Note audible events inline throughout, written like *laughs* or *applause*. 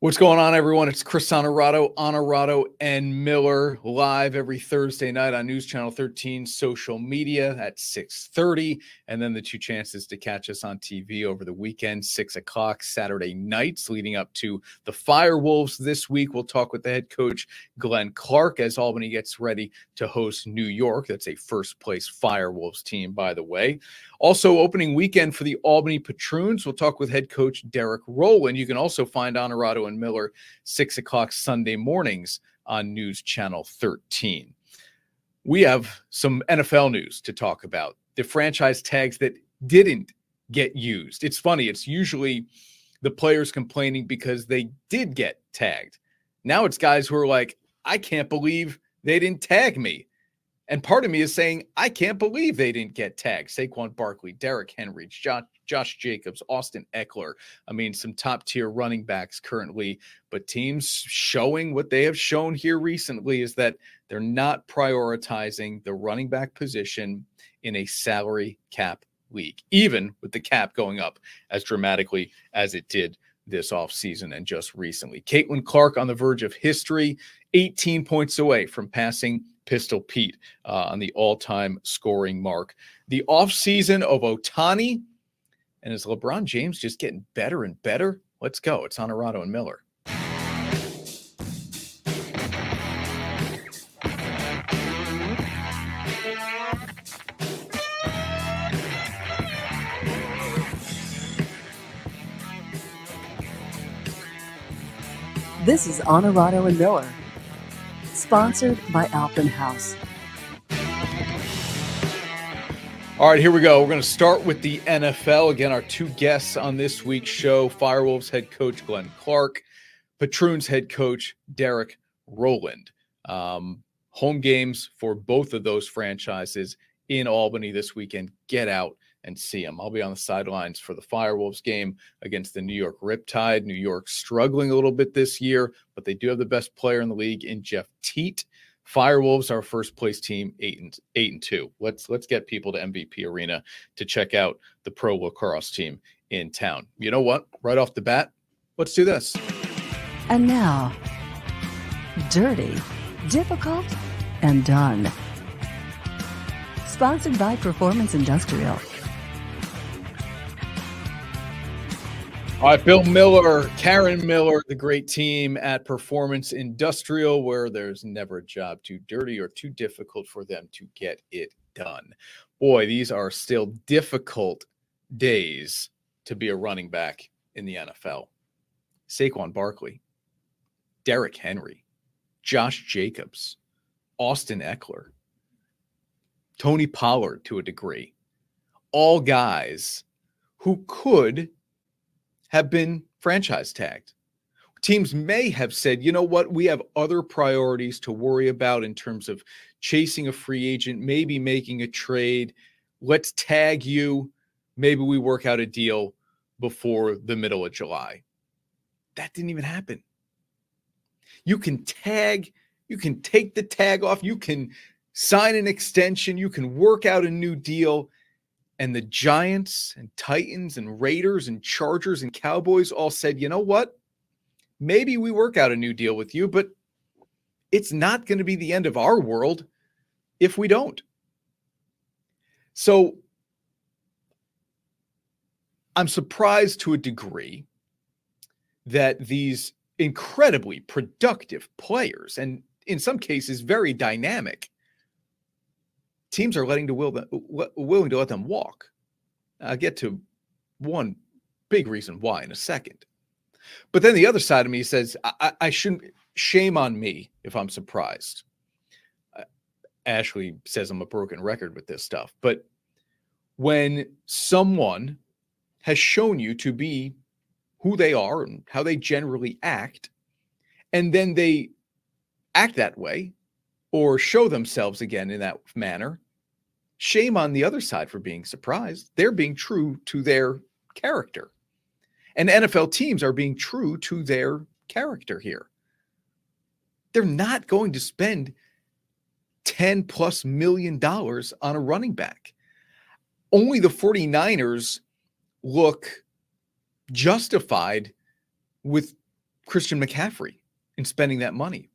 What's going on, everyone? It's Chris Honorado, Honorado, and Miller live every Thursday night on News Channel 13 social media at 6:30, and then the two chances to catch us on TV over the weekend, six o'clock Saturday nights, leading up to the Firewolves this week. We'll talk with the head coach Glenn Clark as Albany gets ready to host New York. That's a first place Firewolves team, by the way. Also, opening weekend for the Albany Patroons. We'll talk with head coach Derrick Rowland. You can also find Honorado and Miller six o'clock Sunday mornings on News Channel 13. We have some NFL news to talk about. The franchise tags that didn't get used. It's funny, it's usually the players complaining because they did get tagged. Now it's guys who are like, I can't believe they didn't tag me. And part of me is saying, I can't believe they didn't get tagged. Saquon Barkley, Derrick Henry, Josh, Josh Jacobs, Austin Ekeler. I mean, some top tier running backs currently, but teams showing what they have shown here recently is that they're not prioritizing the running back position in a salary cap league, even with the cap going up as dramatically as it did this offseason and just recently. Caitlin Clark on the verge of history, 18 points away from passing Pistol Pete uh, on the all time scoring mark. The offseason of Ohtani. and is LeBron James just getting better and better? Let's go. It's Honorado and Miller. This is Honorado and Miller sponsored by Alpenhaus. All right, here we go. We're going to start with the NFL. Again, our two guests on this week's show Firewolves head coach Glenn Clark, Patroons head coach Derrick Rowland. Um, home games for both of those franchises in Albany this weekend. Get out and see them. I'll be on the sidelines for the Firewolves game against the New York Riptide. New York struggling a little bit this year, but they do have the best player in the league in Jeff Teat. Firewolves are first place team, eight and eight and two. Let's let's get people to MVP Arena to check out the pro lacrosse team in town. You know what? Right off the bat, let's do this. And now, dirty, difficult, and done. Sponsored by Performance Industrial. All right, Bill Miller, Karen Miller, the great team at Performance Industrial, where there's never a job too dirty or too difficult for them to get it done. Boy, these are still difficult days to be a running back in the NFL. Saquon Barkley, Derrick Henry, Josh Jacobs, Austin Ekeler, Tony Pollard to a degree, all guys who could have been franchise tagged. Teams may have said, you know what, we have other priorities to worry about in terms of chasing a free agent, maybe making a trade. Let's tag you. Maybe we work out a deal before the middle of July. That didn't even happen. You can tag, you can take the tag off, you can sign an extension, you can work out a new deal and the Giants and Titans and Raiders and Chargers and Cowboys all said, you know what? Maybe we work out a new deal with you, but it's not going to be the end of our world if we don't. So I'm surprised to a degree that these incredibly productive players, and in some cases, very dynamic, teams are letting to will them, willing to let them walk. I'll get to one big reason why in a second. But then the other side of me says, I, I shouldn't, shame on me if I'm surprised. Uh, Ashley says I'm a broken record with this stuff. But when someone has shown you to be who they are and how they generally act, and then they act that way or show themselves again in that manner, Shame on the other side for being surprised. They're being true to their character. And NFL teams are being true to their character here. They're not going to spend 10 plus million dollars on a running back. Only the 49ers look justified with Christian McCaffrey in spending that money.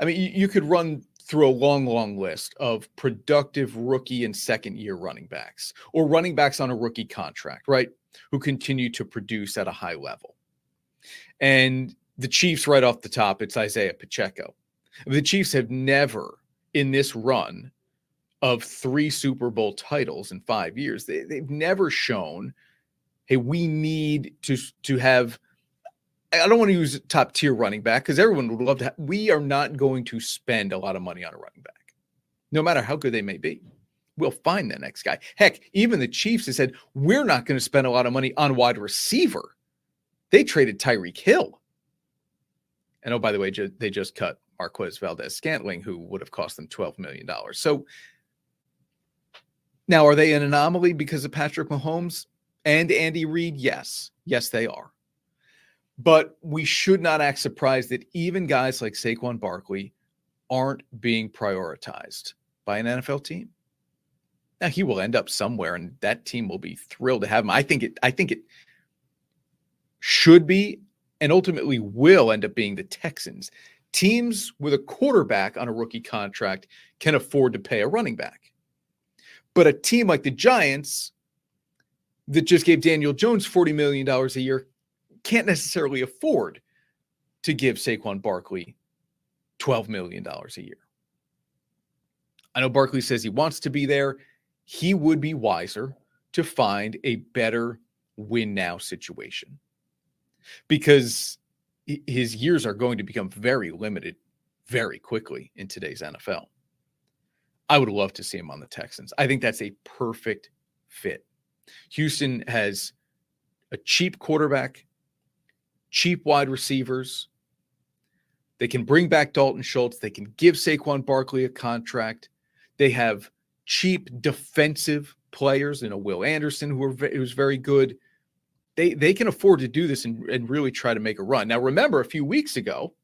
I mean, you, you could run through a long, long list of productive rookie and second year running backs or running backs on a rookie contract, right? Who continue to produce at a high level. And the Chiefs, right off the top, it's Isaiah Pacheco. The Chiefs have never, in this run of three Super Bowl titles in five years, they, they've never shown, hey, we need to, to have I don't want to use top tier running back because everyone would love to. We are not going to spend a lot of money on a running back, no matter how good they may be. We'll find the next guy. Heck, even the Chiefs have said we're not going to spend a lot of money on wide receiver. They traded Tyreek Hill. And oh, by the way, ju- they just cut Marquez Valdes-Scantling, who would have cost them $12 million. So now, are they an anomaly because of Patrick Mahomes and Andy Reid? Yes. Yes, they are. But we should not act surprised that even guys like Saquon Barkley aren't being prioritized by an NFL team. Now he will end up somewhere, and that team will be thrilled to have him. I think it. I think it should be, and ultimately will end up being the Texans. Teams with a quarterback on a rookie contract can afford to pay a running back, but a team like the Giants that just gave Daniel Jones forty million dollars a year can't necessarily afford to give Saquon Barkley $12 million a year. I know Barkley says he wants to be there. He would be wiser to find a better win now situation because his years are going to become very limited very quickly in today's NFL. I would love to see him on the Texans. I think that's a perfect fit. Houston has a cheap quarterback cheap wide receivers. They can bring back Dalton Schultz. They can give Saquon Barkley a contract. They have cheap defensive players, you know, Will Anderson, who are who's very good. They they can afford to do this and, and really try to make a run. Now, remember, a few weeks ago,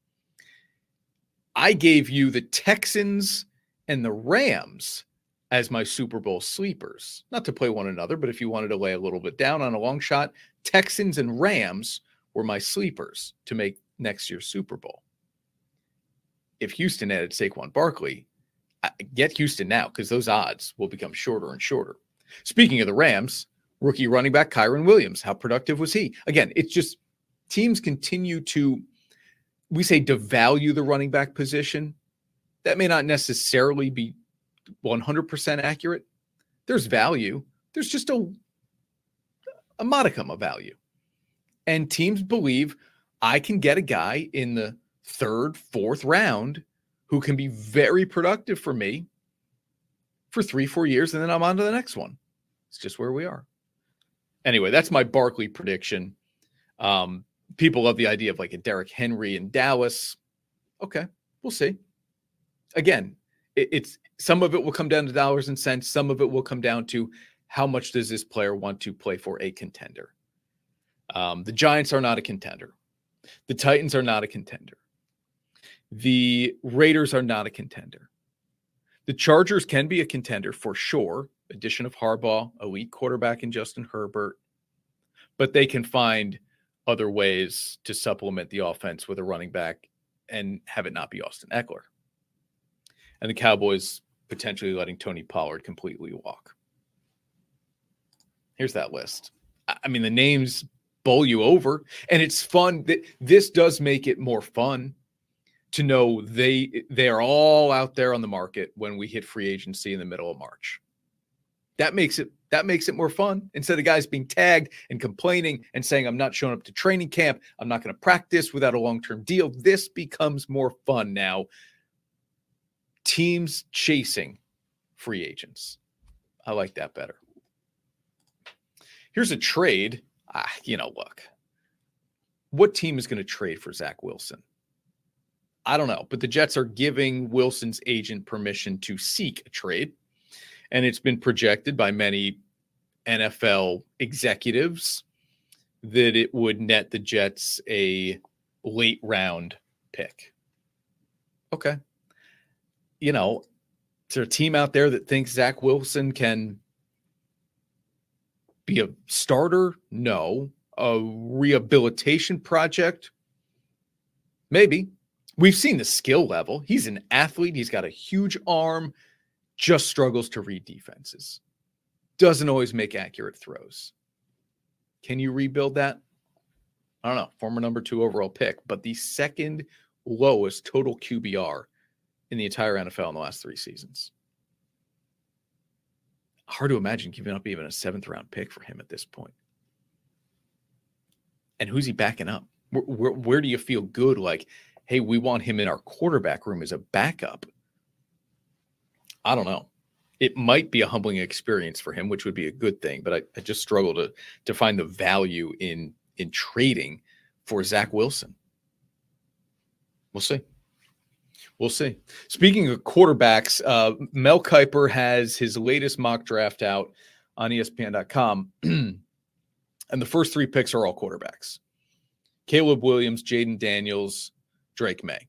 I gave you the Texans and the Rams as my Super Bowl sleepers. Not to play one another, but if you wanted to lay a little bit down on a long shot, Texans and Rams were my sleepers to make next year's Super Bowl. If Houston added Saquon Barkley, get Houston now because those odds will become shorter and shorter. Speaking of the Rams, rookie running back Kyren Williams, how productive was he? Again, it's just teams continue to, we say, devalue the running back position. That may not necessarily be 100% accurate. There's value. There's just a, a modicum of value. And teams believe I can get a guy in the third, fourth round who can be very productive for me for three, four years, and then I'm on to the next one. It's just where we are. Anyway, that's my Barkley prediction. Um, people love the idea of like a Derrick Henry in Dallas. Okay, we'll see. Again, it, it's some of it will come down to dollars and cents. Some of it will come down to how much does this player want to play for a contender. Um, the Giants are not a contender. The Titans are not a contender. The Raiders are not a contender. The Chargers can be a contender for sure. Addition of Harbaugh, elite quarterback in Justin Herbert, but they can find other ways to supplement the offense with a running back and have it not be Austin Ekeler. And the Cowboys potentially letting Tony Pollard completely walk. Here's that list. I mean, the names bowl you over. And it's fun that this does make it more fun to know they they are all out there on the market when we hit free agency in the middle of March. That makes it that makes it more fun instead of guys being tagged and complaining and saying I'm not showing up to training camp, I'm not going to practice without a long-term deal. This becomes more fun now. Teams chasing free agents. I like that better. Here's a trade uh, you know, look, what team is going to trade for Zach Wilson? I don't know, but the Jets are giving Wilson's agent permission to seek a trade. And it's been projected by many NFL executives that it would net the Jets a late round pick. Okay. You know, is there a team out there that thinks Zach Wilson can be a starter? No. A rehabilitation project? Maybe. We've seen the skill level. He's an athlete. He's got a huge arm, just struggles to read defenses. Doesn't always make accurate throws. Can you rebuild that? I don't know. Former number two overall pick, but the second lowest total QBR in the entire NFL in the last three seasons. Hard to imagine giving up even a seventh round pick for him at this point. And who's he backing up? Where, where, where do you feel good? Like, hey, we want him in our quarterback room as a backup. I don't know. It might be a humbling experience for him, which would be a good thing, but I, I just struggle to to find the value in in trading for Zach Wilson. We'll see. We'll see. Speaking of quarterbacks, uh, Mel Kiper has his latest mock draft out on ESPN.com, *clears throat* and the first three picks are all quarterbacks: Caleb Williams, Jayden Daniels, Drake Maye.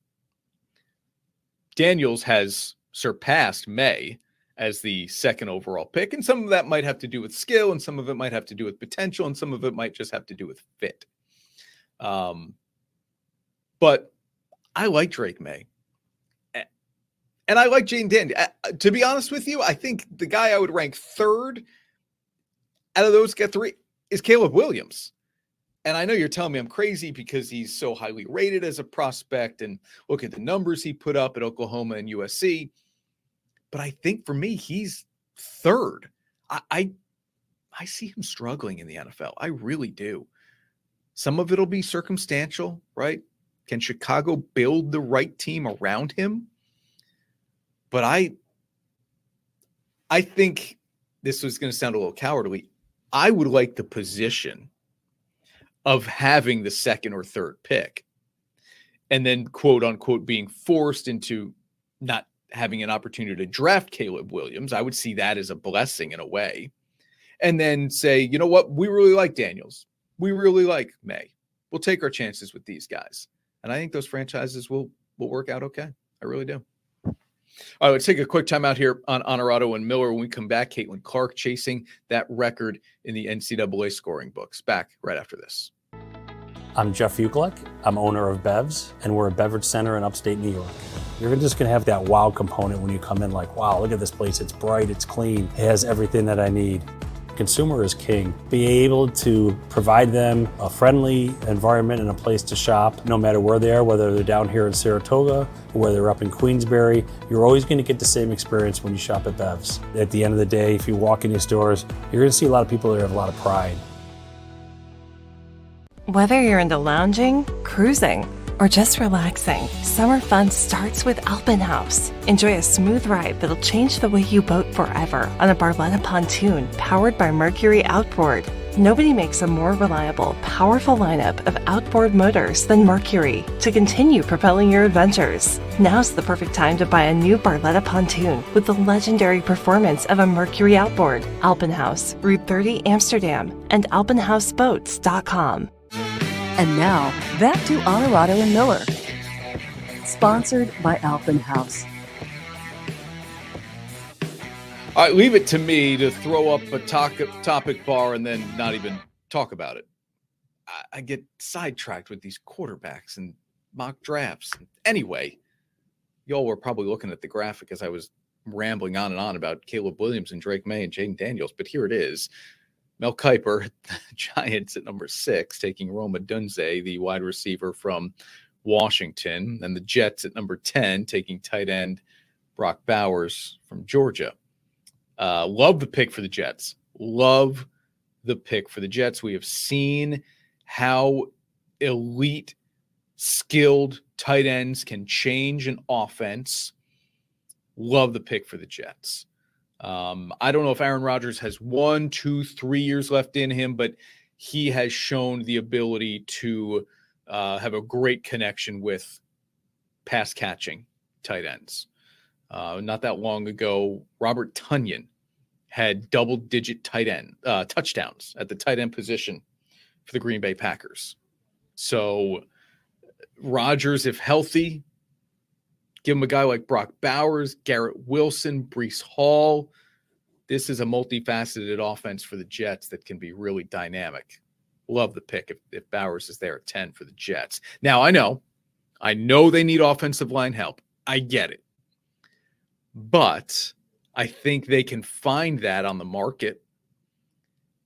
Daniels has surpassed Maye as the second overall pick, and some of that might have to do with skill, and some of it might have to do with potential, and some of it might just have to do with fit. Um, but I like Drake Maye. And I like Jayden Daniels. Uh, to be honest with you, I think the guy I would rank third out of those get three is Caleb Williams. And I know you're telling me I'm crazy because he's so highly rated as a prospect and look at the numbers he put up at Oklahoma and USC. But I think for me, he's third. I, I, I see him struggling in the NFL. I really do. Some of it'll be circumstantial, right? Can Chicago build the right team around him? But I I think this was going to sound a little cowardly. I would like the position of having the second or third pick and then quote unquote being forced into not having an opportunity to draft Caleb Williams. I would see that as a blessing in a way. And then say, you know what, we really like Daniels. We really like Maye. We'll take our chances with these guys. And I think those franchises will will work out okay. I really do. All right, let's take a quick time out here on Honorado and Miller. When we come back, Caitlin Clark chasing that record in the NCAA scoring books. Back right after this. I'm Jeff Ukelek. I'm owner of Bevs, and we're a beverage center in upstate New York. You're just gonna have that wow component when you come in, like, wow, look at this place. It's bright, it's clean, it has everything that I need. Consumer is king. Be able to provide them a friendly environment and a place to shop, no matter where they are, whether they're down here in Saratoga or whether they're up in Queensbury. You're always going to get the same experience when you shop at Bev's. At the end of the day, if you walk in these stores, you're going to see a lot of people that have a lot of pride. Whether you're into lounging, cruising, or just relaxing, summer fun starts with Alpenhaus. Enjoy a smooth ride that'll change the way you boat forever on a Barletta pontoon powered by Mercury Outboard. Nobody makes a more reliable, powerful lineup of outboard motors than Mercury to continue propelling your adventures. Now's the perfect time to buy a new Barletta pontoon with the legendary performance of a Mercury outboard. Alpenhaus, Route 30 Amsterdam, and alpenhausboats.com. And now, back to Honorado and Miller. Sponsored by Alpenhaus. All right, leave it to me to throw up a topic, topic bar and then not even talk about it. I, I get sidetracked with these quarterbacks and mock drafts. Anyway, y'all were probably looking at the graphic as I was rambling on and on about Caleb Williams and Drake Maye and Jayden Daniels, but here it is. Mel Kiper, the *laughs* Giants at number six, taking Rome Odunze, the wide receiver from Washington, and the Jets at number 10, taking tight end Brock Bowers from Georgia. Uh, love the pick for the Jets. Love the pick for the Jets. We have seen how elite, skilled tight ends can change an offense. Love the pick for the Jets. Um, I don't know if Aaron Rodgers has one, two, three years left in him, but he has shown the ability to uh, have a great connection with pass catching tight ends. Uh, not that long ago, Robert Tonyan had double digit tight end uh, touchdowns at the tight end position for the Green Bay Packers. So Rodgers, if healthy, give him a guy like Brock Bowers, Garrett Wilson, Breece Hall. This is a multifaceted offense for the Jets that can be really dynamic. Love the pick if, if Bowers is there at 10 for the Jets. Now, I know I know they need offensive line help. I get it. But I think they can find that on the market.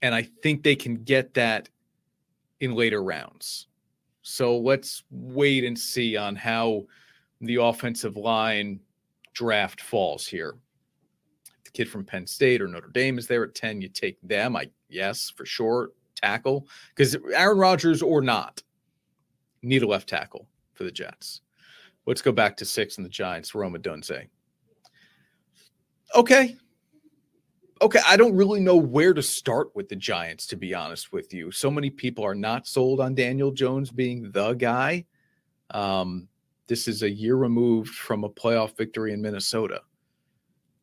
And I think they can get that in later rounds. So let's wait and see on how the offensive line draft falls here. The kid from Penn State or Notre Dame is there at 10. You take them. I yes, for sure. Tackle. Because Aaron Rodgers or not, need a left tackle for the Jets. Let's go back to six and the Giants, Rome Odunze. Okay. Okay. I don't really know where to start with the Giants, to be honest with you. So many people are not sold on Daniel Jones being the guy. Um, this is a year removed from a playoff victory in Minnesota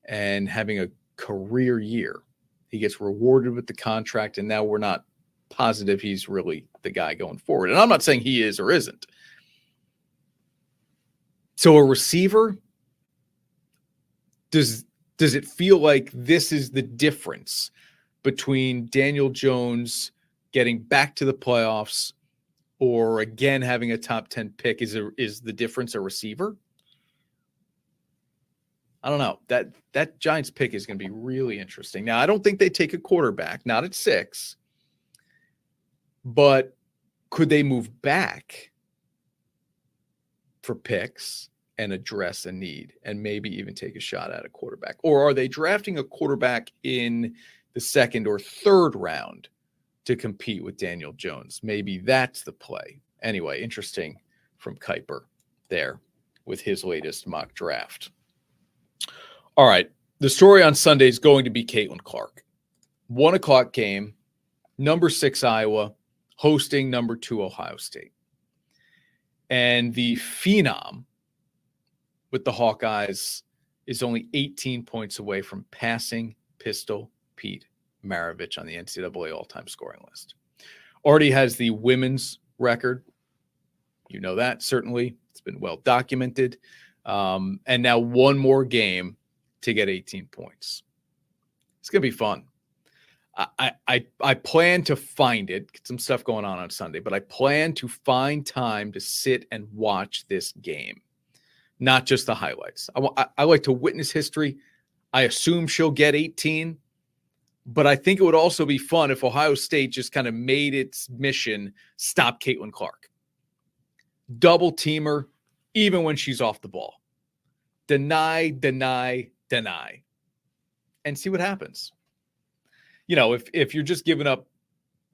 and having a career year. He gets rewarded with the contract, and now we're not positive he's really the guy going forward. And I'm not saying he is or isn't. So a receiver does does it feel like this is the difference between Daniel Jones getting back to the playoffs or again having a top 10 pick is a, is the difference a receiver? I don't know. That that Giants pick is going to be really interesting. Now, I don't think they take a quarterback, not at 6. But could they move back for picks and address a need and maybe even take a shot at a quarterback? Or are they drafting a quarterback in the second or third round to compete with Daniel Jones? Maybe that's the play. Anyway, interesting from Kiper there with his latest mock draft. All right. The story on Sunday is going to be Caitlin Clark. One o'clock game, number six Iowa, hosting number two Ohio State. And the phenom with the Hawkeyes is only 18 points away from passing Pistol Pete Maravich on the NCAA all time scoring list. Already has the women's record. You know that certainly. It's been well documented. Um, and now one more game to get 18 points. It's going to be fun. I, I I plan to find it. Get some stuff going on on Sunday, but I plan to find time to sit and watch this game, not just the highlights. I, I, I like to witness history. I assume she'll get 18, but I think it would also be fun if Ohio State just kind of made its mission stop Caitlin Clark, double teamer, even when she's off the ball, deny, deny, deny, and see what happens you know, if if you're just giving up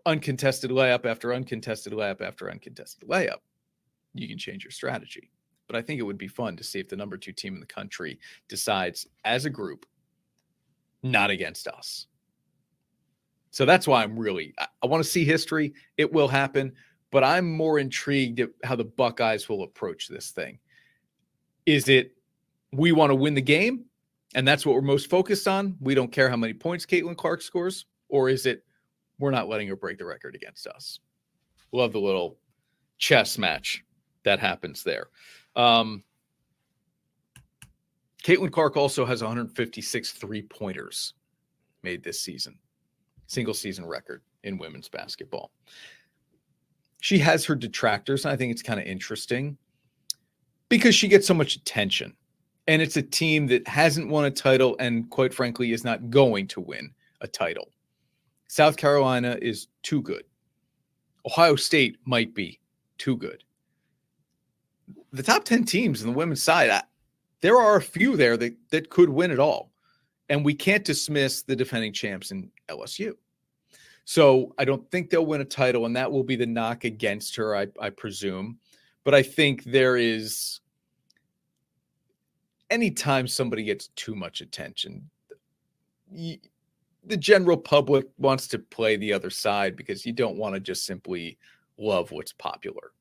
uncontested layup after uncontested layup after uncontested layup, you can change your strategy. But I think it would be fun to see if the number two team in the country decides as a group, not against us. So that's why I'm really I, I want to see history. It will happen, but I'm more intrigued at how the Buckeyes will approach this thing. Is it we want to win the game and that's what we're most focused on. We don't care how many points Caitlin Clark scores, or is it we're not letting her break the record against us? Love the little chess match that happens there. Um, Caitlin Clark also has 156 three pointers made this season, single season record in women's basketball. She has her detractors, and I think it's kind of interesting because she gets so much attention and it's a team that hasn't won a title and quite frankly is not going to win a title. South Carolina is too good. Ohio State might be too good. The top 10 teams in the women's side, I, there are a few there that, that could win it all. And we can't dismiss the defending champs in LSU. So I don't think they'll win a title, and that will be the knock against her, I, I presume. But I think there is anytime somebody gets too much attention, the general public wants to play the other side because you don't want to just simply love what's popular.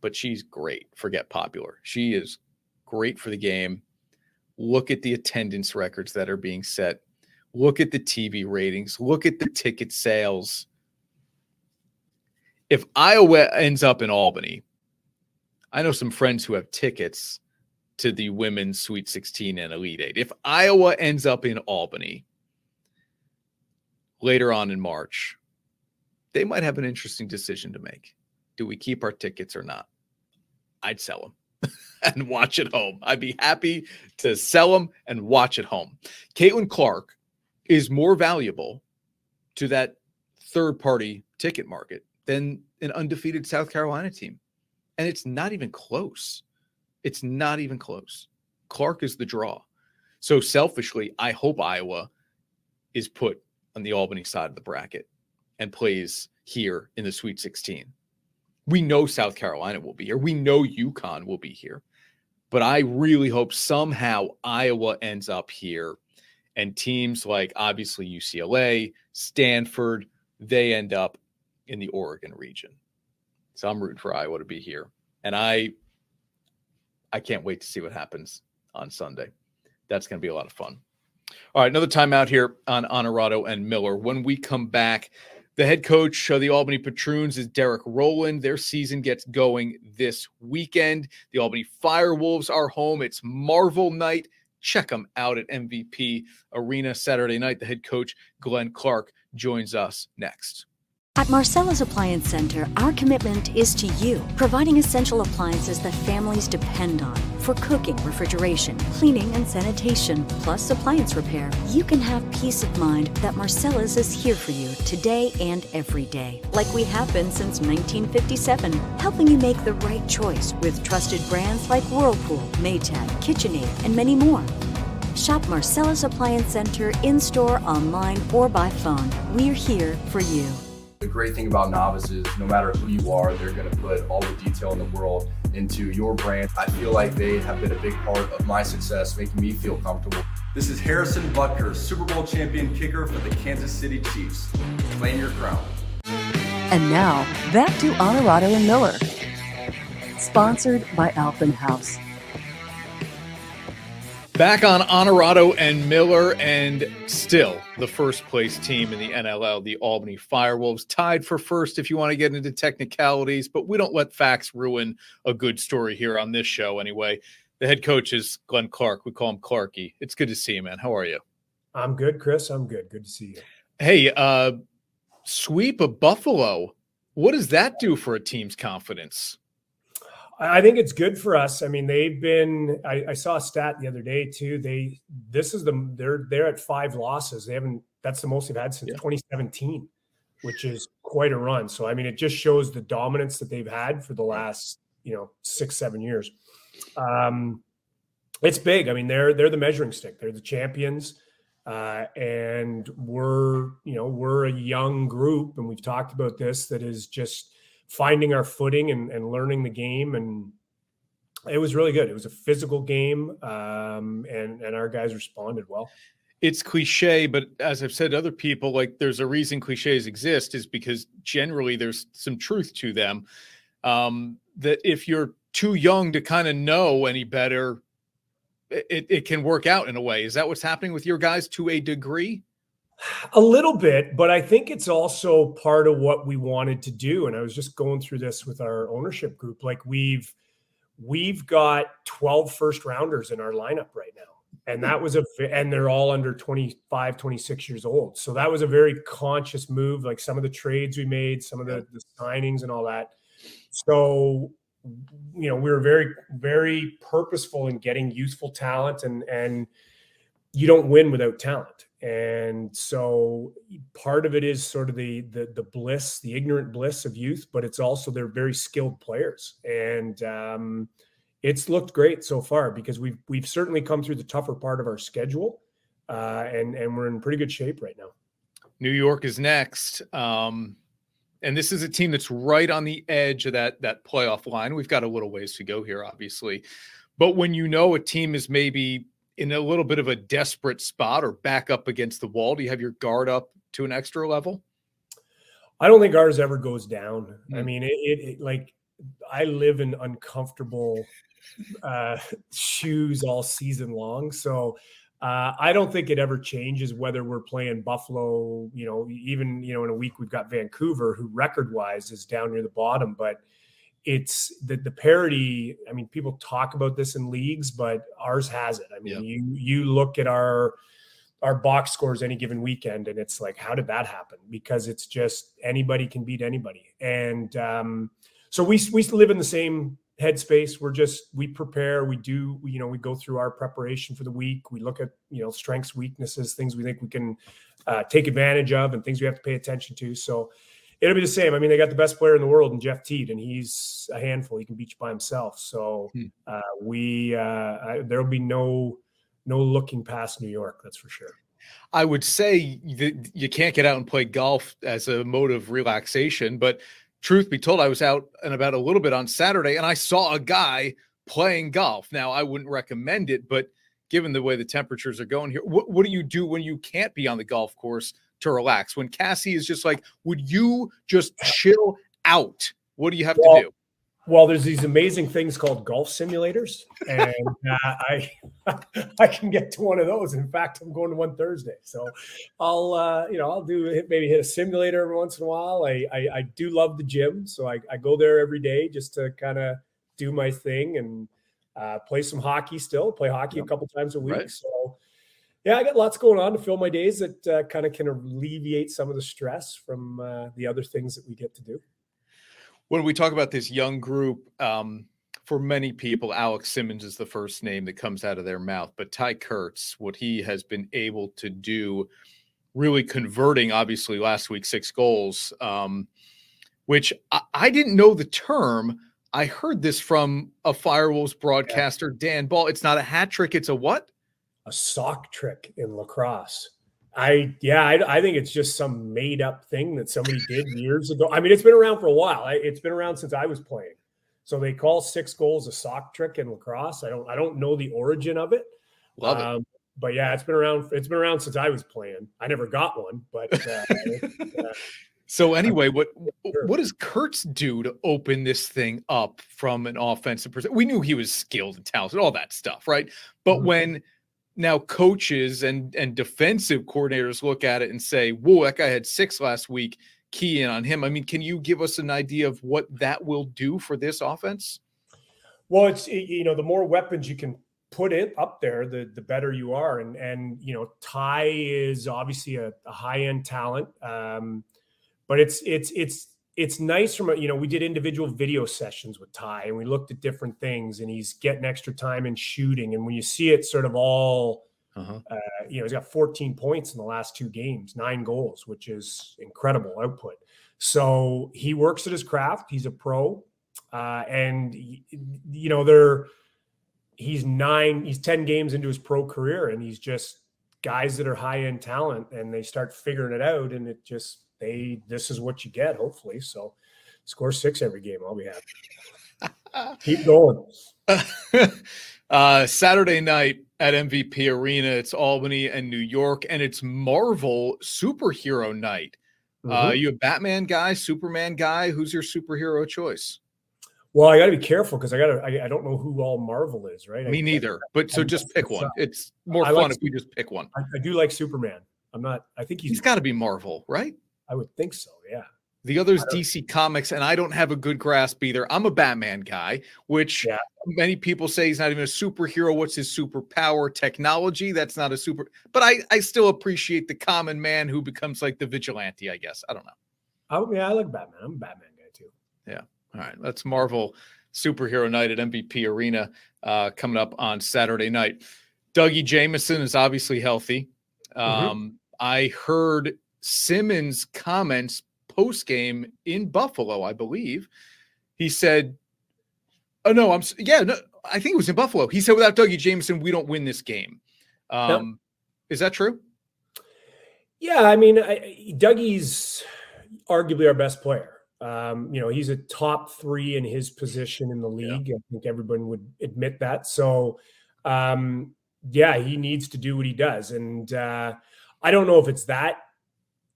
But she's great. Forget popular. She is great for the game. Look at the attendance records that are being set. Look at the TV ratings. Look at the ticket sales. If Iowa ends up in Albany, I know some friends who have tickets to the women's Sweet 16 and Elite Eight. If Iowa ends up in Albany later on in March, they might have an interesting decision to make. Do we keep our tickets or not? I'd sell them *laughs* and watch at home. I'd be happy to sell them and watch at home. Caitlin Clark is more valuable to that third party ticket market than an undefeated South Carolina team. And it's not even close. It's not even close. Clark is the draw. So selfishly, I hope Iowa is put on the Albany side of the bracket and plays here in the Sweet 16. We know South Carolina will be here. We know UConn will be here. But I really hope somehow Iowa ends up here and teams like obviously UCLA, Stanford, they end up in the Oregon region. So I'm rooting for Iowa to be here. And I I can't wait to see what happens on Sunday. That's going to be a lot of fun. All right, another timeout here on Honorado and Miller. When we come back, the head coach of the Albany Patroons is Derrick Rowland. Their season gets going this weekend. The Albany Firewolves are home. It's Marvel night. Check them out at MVP Arena Saturday night. The head coach, Glenn Clark, joins us next. At Marcella's Appliance Center, our commitment is to you, providing essential appliances that families depend on. For cooking, refrigeration, cleaning, and sanitation, plus appliance repair, you can have peace of mind that Marcella's is here for you today and every day, like we have been since 1957, helping you make the right choice with trusted brands like Whirlpool, Maytag, KitchenAid, and many more. Shop Marcella's Appliance Center in store, online, or by phone. We're here for you. The great thing about novices, no matter who you are, they're going to put all the detail in the world into your brand. I feel like they have been a big part of my success, making me feel comfortable. This is Harrison Butker, Super Bowl champion kicker for the Kansas City Chiefs. Claim your crown. And now, back to Honorado and Miller. Sponsored by Alpenhaus. Back on Honorado and Miller, and still the first place team in the NLL, the Albany Firewolves, tied for first if you want to get into technicalities, but we don't let facts ruin a good story here on this show anyway. The head coach is Glenn Clark. We call him Clarky. It's good to see you, man. How are you? I'm good, Chris. I'm good. Good to see you. Hey, uh, sweep of Buffalo. What does that do for a team's confidence? I think it's good for us. I mean, they've been. I, I, saw a stat the other day too. They this is the they're they're at five losses. They haven't. That's the most they've had since yeah. 2017, which is quite a run. So I mean, it just shows the dominance that they've had for the last you know six seven years. Um, it's big. I mean, they're they're the measuring stick. They're the champions. Uh, and we're you know we're a young group and we've talked about this that is just finding our footing and, and learning the game and it was really good. It was a physical game, um, and and our guys responded well. It's cliche, but as I've said to other people, like there's a reason cliches exist is because generally there's some truth to them. Um, that if you're too young to kind of know any better, it, it can work out in a way. Is that what's happening with your guys to a degree? A little bit, but I think it's also part of what we wanted to do. And I was just going through this with our ownership group. Like we've we've got 12 first rounders in our lineup right now. And that was a hmm. and they're all under 25, 26 years old. So that was a very conscious move, like some of the trades we made, some of the, the signings and all that. So you know, we were very, very purposeful in getting useful talent and and you don't win without talent and so part of it is sort of the, the the bliss the ignorant bliss of youth but it's also they're very skilled players. And um, it's looked great so far because we've we've certainly come through the tougher part of our schedule uh, and and we're in pretty good shape right now. New york is next um, and this is a team that's right on the edge of that that playoff line. We've got a little ways to go here obviously. But when you know a team is maybe in a little bit of a desperate spot or back up against the wall? Do you have your guard up to an extra level? I don't think ours ever goes down. Mm-hmm. I hmm. mean, it, it, it, like I live in uncomfortable uh, shoes all season long, so uh, I don't think it ever changes whether we're playing Buffalo. You know, even you know in a week we've got Vancouver, who record wise is down near the bottom, but it's the, the parity. I mean, people talk about this in leagues, but ours has it. I mean, you you look at our our box scores any given weekend, and it's like, how did that happen? Because it's just anybody can beat anybody, and um, so we we live in the same headspace. We're just we prepare, we do, you know, we go through our preparation for the week. We look at you know strengths, weaknesses, things we think we can uh, take advantage of, and things we have to pay attention to. So it'll be the same. I mean, they got the best player in the world in Jeff Teat, and he's a handful. He can beat you by himself. So hmm. uh, we uh, there'll be no no looking past New York. That's for sure. I would say that you can't get out and play golf as a mode of relaxation, but truth be told, I was out and about a little bit on Saturday and I saw a guy playing golf. Now, I wouldn't recommend it, but given the way the temperatures are going here, what, what do you do when you can't be on the golf course to relax? When Cassie is just like, would you just chill out? What do you have well, to do? Well, there's these amazing things called golf simulators, and *laughs* uh, I *laughs* I can get to one of those. In fact, I'm going to one Thursday, so I'll uh, you know I'll do maybe hit a simulator every once in a while. I I, I do love the gym, so I, I go there every day just to kind of do my thing and uh, play some hockey. Still play hockey yep. a couple times a week. Right. So yeah, I got lots going on to fill my days that uh, kind of can alleviate some of the stress from uh, the other things that we get to do when we talk about this young group, um, for many people, Alex Simmons is the first name that comes out of their mouth. But Tye Kurtz, what he has been able to do, really converting, obviously, last week, six goals, um, which I, I, didn't know the term. I heard this from a Firewolves broadcaster, Dan Ball. It's not a hat trick, it's a what? A sock trick in lacrosse. I yeah, I, I, think it's just some made up thing that somebody did *laughs* years ago. I mean, it's been around for a while. It's been around since I was playing. So they call six goals a sock trick in lacrosse. I don't I don't know the origin of it. Love um, it. But yeah, it's been around. It's been around since I was playing. I never got one, but. Uh, *laughs* uh, so anyway, what *laughs* what does Kurtz do to open this thing up from an offensive perspective? We knew he was skilled and talented, all that stuff, right? But mm-hmm. when now coaches and and defensive coordinators look at it and say, "Whoa, that guy had six last week. Key in on him." I mean, can you give us an idea of what that will do for this offense? Well, it's you know the more weapons you can put it up there, the the better you are. And and you know Tye is obviously a, a high end talent, um, but it's it's it's it's nice from a, you know we did individual video sessions with Tye and we looked at different things and he's getting extra time in shooting. And when you see it sort of all uh-huh. uh, you know he's got 14 points in the last two games nine goals which is incredible output. So he works at his craft. He's a pro uh, and you know they're he's nine he's 10 games into his pro career and he's just guys that are high end talent and they start figuring it out and it just they this is what you get, hopefully. So score six every game. I'll be happy. *laughs* Keep going. *laughs* uh, Saturday night at MVP Arena, it's Albany and New York, and it's Marvel superhero night. Uh, mm-hmm. Uh, you a Batman guy, Superman guy? Who's your superhero choice? Well, I got to be careful because I got to. I, I, don't know who all Marvel is, right? Me I, neither. But so just pick one. It's more I fun like, if we just pick one. I, I, do like Superman. I'm not. I think he's. He's got to be Marvel, right? I would think so. Yeah. The other's DC Comics, and I don't have a good grasp either. I'm a Batman guy, which yeah. many people say he's not even a superhero. What's his superpower? Technology. That's not a super. But I, I still appreciate the common man who becomes like the vigilante. I guess I don't know. Oh yeah, I like Batman. I'm a Batman guy too. Yeah. All right. Let's Marvel superhero night at MVP Arena uh, coming up on Saturday night. Dougie Jamieson is obviously healthy. Mm-hmm. Um, mm-hmm. I heard Simmons' comments post game in Buffalo, I believe. He said, "Oh no, I'm yeah, no, I think it was in Buffalo." He said, "Without Dougie Jamieson, we don't win this game." Um, yep. Is that true? Yeah, I mean, I, Dougie's arguably our best player. Um, you know, he's a top three in his position in the league. Yeah. I think everyone would admit that. So, um, yeah, he needs to do what he does, and uh, I don't know if it's that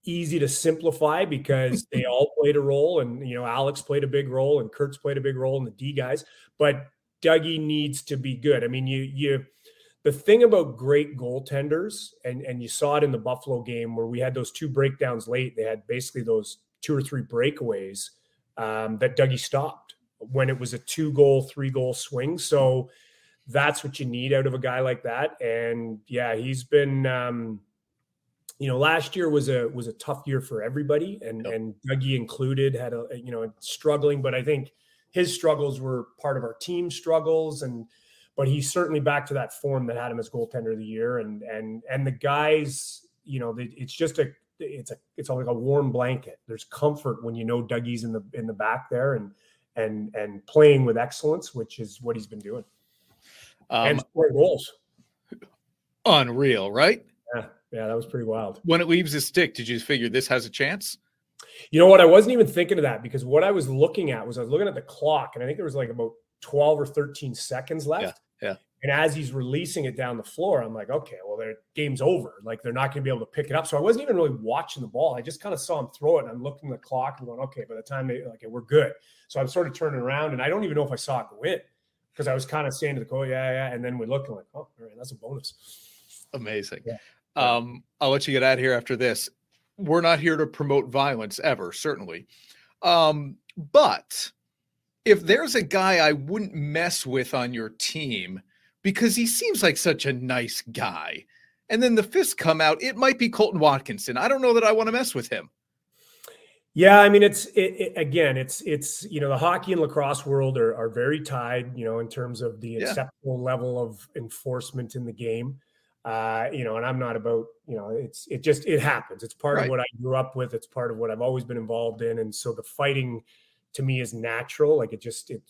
easy to simplify because they all played a role and you know Alex played a big role and Kurtz played a big role in the D guys but Dougie needs to be good. I mean you you the thing about great goaltenders and and you saw it in the Buffalo game where we had those two breakdowns late they had basically those two or three breakaways um, that Dougie stopped when it was a two goal three goal swing. So that's what you need out of a guy like that. And yeah he's been um, you know, last year was a was a tough year for everybody, and yep. and Dougie included had a you know struggling, but I think his struggles were part of our team struggles, and but he's certainly back to that form that had him as goaltender of the year. And and and the guys, you know, it's just a it's a it's all like a warm blanket. There's comfort when you know Dougie's in the in the back there and and and playing with excellence, which is what he's been doing. Um, and scoring goals. Unreal, right? Yeah, yeah, that was pretty wild. When it leaves his stick, did you figure this has a chance? You know what? I wasn't even thinking of that because what I was looking at was I was looking at the clock, and I think there was like about 12 or 13 seconds left. Yeah. yeah. And as he's releasing it down the floor, I'm like, okay, well, their game's over. Like they're not going to be able to pick it up. So I wasn't even really watching the ball. I just kind of saw him throw it, and I'm looking at the clock and going, okay, by the time they like, we're good. So I'm sort of turning around, and I don't even know if I saw it go in because I was kind of saying to the coach, yeah, yeah, and then we look and like, oh, all right, that's a bonus. Amazing. Yeah. Um, I'll let you get out of here after this. We're not here to promote violence ever, certainly. Um, but if there's a guy I wouldn't mess with on your team because he seems like such a nice guy, and then the fists come out, it might be Colton Watkinson. I don't know that I want to mess with him. Yeah, I mean, it's it, it, again, it's it's you know the hockey and lacrosse world are, are very tied, you know, in terms of the yeah. acceptable level of enforcement in the game. Uh, you know, and I'm not about you know, it's it just it happens. It's part right. of what I grew up with. It's part of what I've always been involved in, and so the fighting to me is natural. Like it just it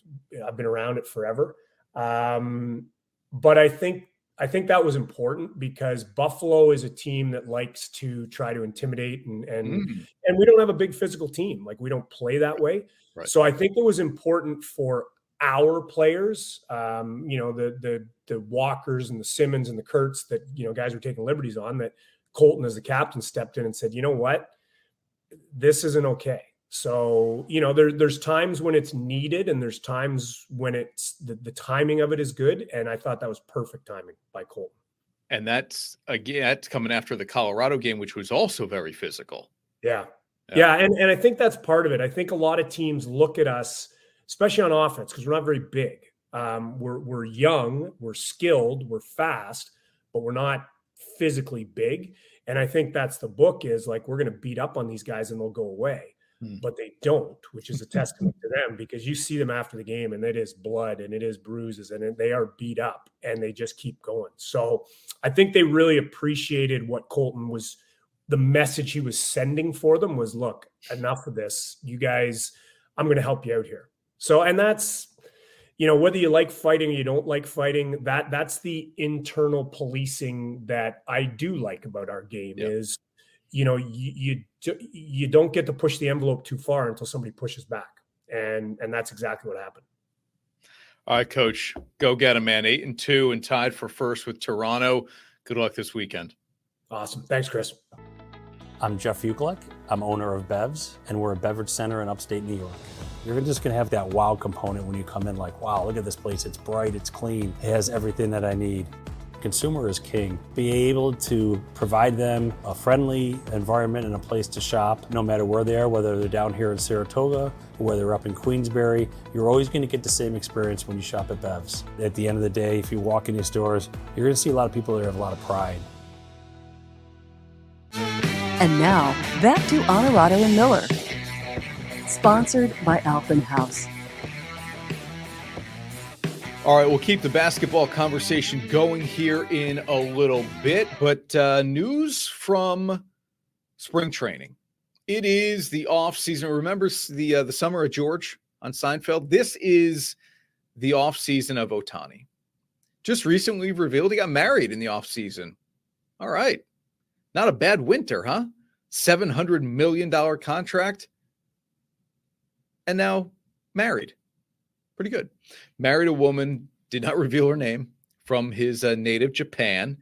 I've been around it forever. Um, but I think I think that was important because Buffalo is a team that likes to try to intimidate and and mm. and we don't have a big physical team. Like we don't play that way. Right. So I think it was important for our players, um, you know, the the the Walkers and the Simmons and the Kurtz that you know guys were taking liberties on. That Colton, as the captain, stepped in and said, you know what, this isn't okay. So, you know, there, there's times when it's needed and there's times when it's the, the timing of it is good. And I thought that was perfect timing by Colton. And that's again, that's coming after the Colorado game, which was also very physical. Yeah. Yeah. yeah and, and I think that's part of it. I think a lot of teams look at us, especially on offense, because we're not very big. Um, we're, we're young, we're skilled, we're fast, but we're not physically big. And I think that's the book is like, we're going to beat up on these guys and they'll go away. Hmm. but they don't, which is a testament to them because you see them after the game and it is blood and it is bruises and they are beat up and they just keep going. So I think they really appreciated what Colton was the message he was sending for them was look, enough of this. You guys, I'm going to help you out here. So, and that's, you know, whether you like fighting or you don't like fighting, that that's the internal policing that I do like about our game yep. is you know you, you you don't get to push the envelope too far until somebody pushes back. And and that's exactly what happened. All right coach go get him man. Eight and two and tied for first with toronto. Good luck this weekend. Awesome. Thanks chris. I'm jeff Ukelek. i'm owner of bevs and we're a beverage center in upstate new york you're just to have that wow component when you come in like wow look at this place it's bright it's clean it has everything that i need Consumer is king. Be able to provide them a friendly environment and a place to shop, no matter where they are, whether they're down here in Saratoga or whether they're up in Queensbury. You're always going to get the same experience when you shop at Bev's. At the end of the day, if you walk in these stores, you're going to see a lot of people that have a lot of pride. And now, back to Honorado and Miller. Sponsored by Alpenhaus. All right, we'll keep the basketball conversation going here in a little bit, but uh, news from spring training. It is the off season. Remember the uh, the summer of George on Seinfeld? This is the off season of Ohtani. Just recently revealed he got married in the off season. All right, not a bad winter, huh? Seven hundred million dollar contract, and now married pretty good. Married a woman, did not *laughs* reveal her name, from his uh, native Japan.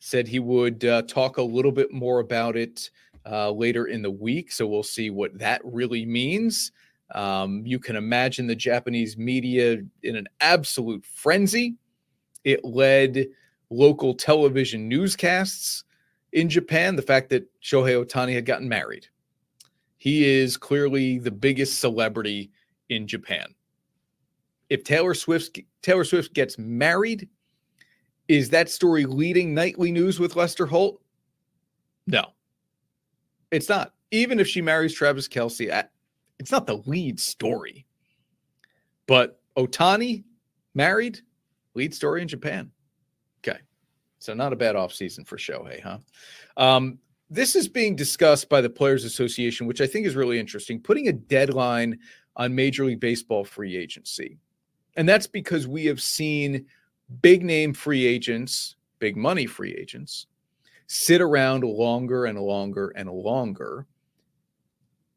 Said he would uh, talk a little bit more about it uh, later in the week. So we'll see what that really means. Um, you can imagine the Japanese media in an absolute frenzy. It led local television newscasts in Japan the fact that Shohei Ohtani had gotten married. He is clearly the biggest celebrity in Japan if Taylor Swift Taylor Swift gets married, is that story leading nightly news with Lester Holt? No, it's not. Even if she marries Travis Kelce, it's not the lead story. But Ohtani married, lead story in Japan. Okay. So not a bad offseason for Shohei, huh? Um, this is being discussed by the Players Association, which I think is really interesting, putting a deadline on Major League Baseball free agency. And that's because we have seen big name free agents, big money free agents, sit around longer and longer and longer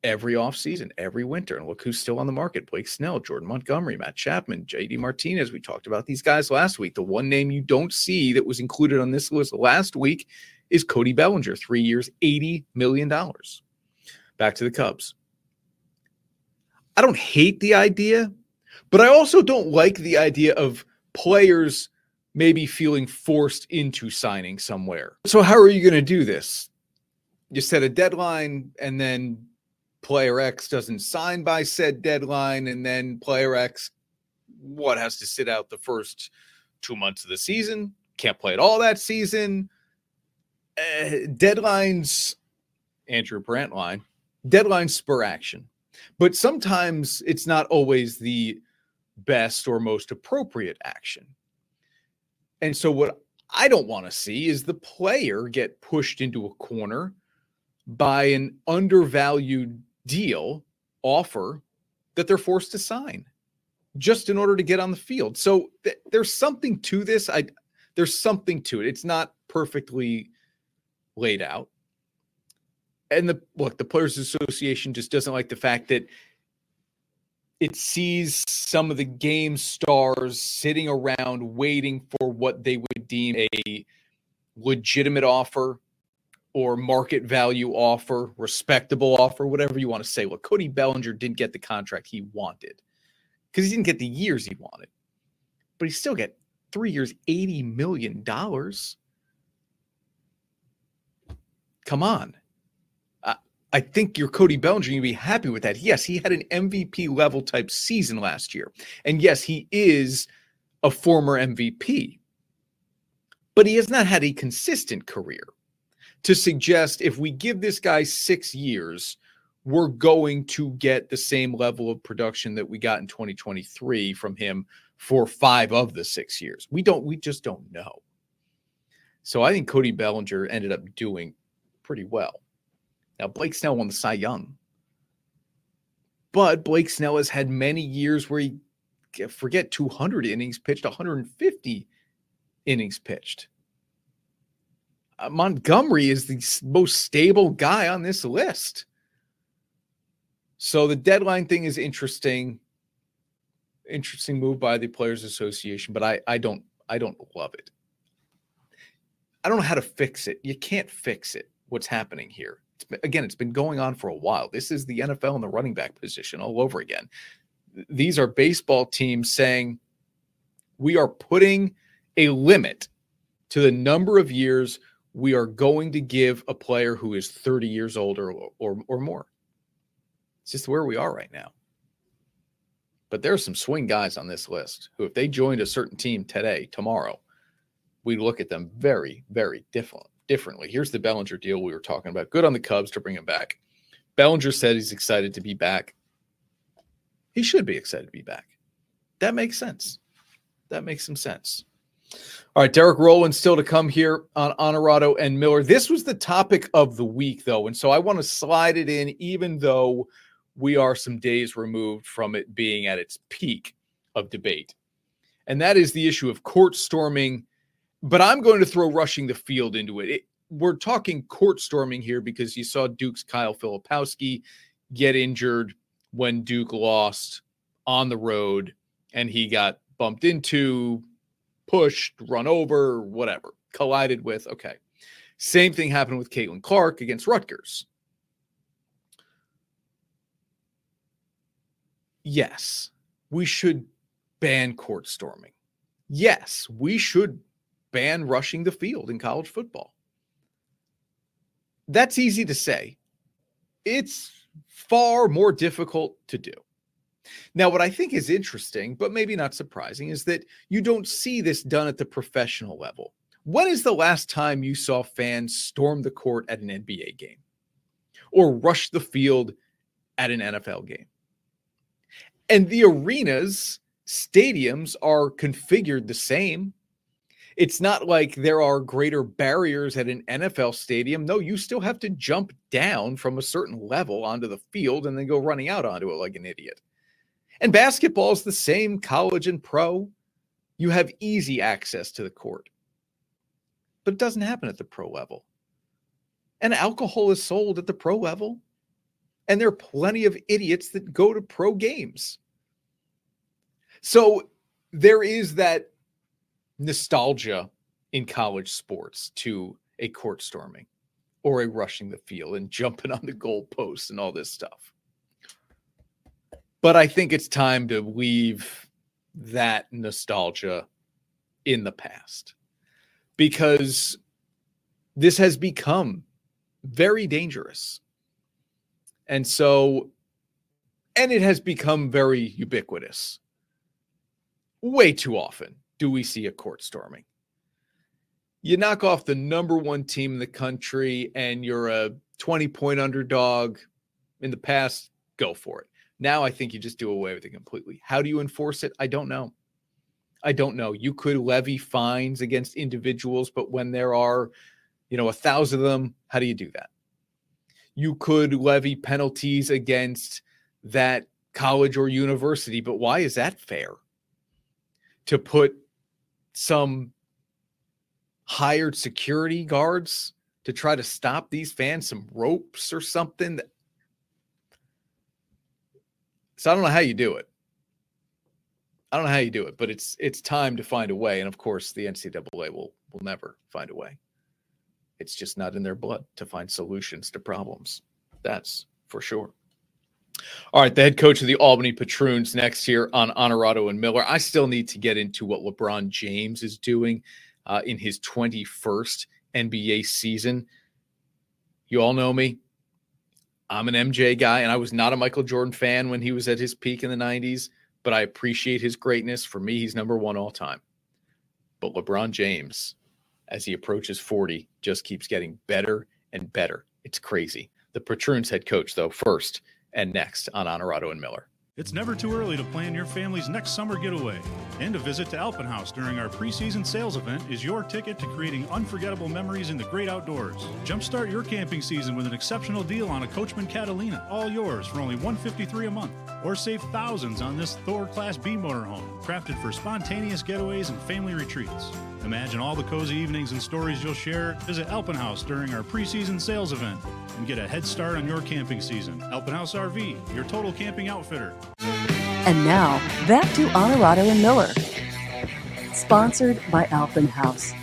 every offseason, every winter. And look who's still on the market Blake Snell, Jordan Montgomery, Matt Chapman, JD Martinez. We talked about these guys last week. The one name you don't see that was included on this list last week is Cody Bellinger, three years, $80 million. Back to the Cubs. I don't hate the idea, but I also don't like the idea of players maybe feeling forced into signing somewhere. So, how are you going to do this? You set a deadline, and then player X doesn't sign by said deadline, and then player X, what, has to sit out the first two months of the season? Can't play it all that season. Uh, deadlines, Andrew Brandt line, deadlines spur action. But sometimes it's not always the best or most appropriate action. And so, what I don't want to see is the player get pushed into a corner by an undervalued deal offer that they're forced to sign just in order to get on the field. So th- there's something to this. I there's something to it. It's not perfectly laid out. And the look, the Players Association just doesn't like the fact that it sees some of the game stars sitting around waiting for what they would deem a legitimate offer or market value offer, respectable offer, whatever you want to say. Well, Cody Bellinger didn't get the contract he wanted because he didn't get the years he wanted, but he still get three years, $80 million. Come on. I think your Cody Bellinger, you'd be happy with that. Yes, he had an MVP level type season last year. And yes, he is a former MVP, but he has not had a consistent career to suggest if we give this guy six years, we're going to get the same level of production that we got in 2023 from him for five of the six years. We don't, we just don't know. So I think Cody Bellinger ended up doing pretty well. Now, Blake Snell won the Cy Young. But Blake Snell has had many years where he, forget 200 innings pitched, 150 innings pitched. Uh, Montgomery is the most stable guy on this list. So the deadline thing is interesting. Interesting move by the Players Association, but I, I don't I don't love it. I don't know how to fix it. You can't fix it. What's happening here? It's been, again, it's been going on for a while. This is the NFL in the running back position all over again. These are baseball teams saying we are putting a limit to the number of years we are going to give a player who is 30 years old or, or, or more. It's just where we are right now. But there are some swing guys on this list who, if they joined a certain team today, tomorrow, we look at them very, very different, differently. Here's the Bellinger deal we were talking about. Good on the Cubs to bring him back. Bellinger said he's excited to be back. He should be excited to be back. That makes sense. That makes some sense. All right, Derrick Rowland still to come here on Honorado and Miller. This was the topic of the week, though, and so I want to slide it in, even though we are some days removed from it being at its peak of debate. And that is the issue of court storming but I'm going to throw rushing the field into it. it. We're talking court storming here because you saw Duke's Kyle Filipowski get injured when Duke lost on the road and he got bumped into, pushed, run over, whatever, collided with. Okay. Same thing happened with Caitlin Clark against Rutgers. Yes, we should ban court storming. Yes, we should ban rushing the field in college football. That's easy to say. It's far more difficult to do. Now, what I think is interesting, but maybe not surprising, is that you don't see this done at the professional level. When is the last time you saw fans storm the court at an NBA game or rush the field at an NFL game? And the arenas stadiums are configured the same. It's not like there are greater barriers at an NFL stadium. No, you still have to jump down from a certain level onto the field and then go running out onto it like an idiot. And basketball is the same, college and pro. You have easy access to the court, but it doesn't happen at the pro level. And alcohol is sold at the pro level. And there are plenty of idiots that go to pro games. So there is that nostalgia in college sports to a court storming or a rushing the field and jumping on the goalposts and all this stuff. But I think it's time to leave that nostalgia in the past because this has become very dangerous. And so, and it has become very ubiquitous. Way too often do we see a court storming. You knock off the number one team in the country and you're a 20 point underdog in the past, go for it. Now I think you just do away with it completely. How do you enforce it? I don't know. I don't know. You could levy fines against individuals, but when there are, you know, a thousand of them, how do you do that? You could levy penalties against that college or university, but why is that fair? To put some hired security guards to try to stop these fans, some ropes or something. So I don't know how you do it. I don't know how you do it, but it's it's time to find a way. And of course, the NCAA will will never find a way. It's just not in their blood to find solutions to problems. That's for sure. All right, the head coach of the Albany Patroons next here on Honorado and Miller. I still need to get into what LeBron James is doing uh, in his 21st NBA season. You all know me. I'm an MJ guy, and I was not a Michael Jordan fan when he was at his peak in the 90s, but I appreciate his greatness. For me, he's number one all time. But LeBron James, as he approaches 40, just keeps getting better and better. It's crazy. The Patroons head coach, though, first and next on Honorado and Miller. It's never too early to plan your family's next summer getaway. And a visit to Alpenhaus during our preseason sales event is your ticket to creating unforgettable memories in the great outdoors. Jumpstart your camping season with an exceptional deal on a Coachman Catalina, all yours for only 153 a month. Or save thousands on this Thor Class B motorhome, crafted for spontaneous getaways and family retreats. Imagine all the cozy evenings and stories you'll share. Visit Alpenhaus during our preseason sales event and get a head start on your camping season. Alpenhaus RV, your total camping outfitter. And now, back to Honorado and Miller. Sponsored by Alpenhaus.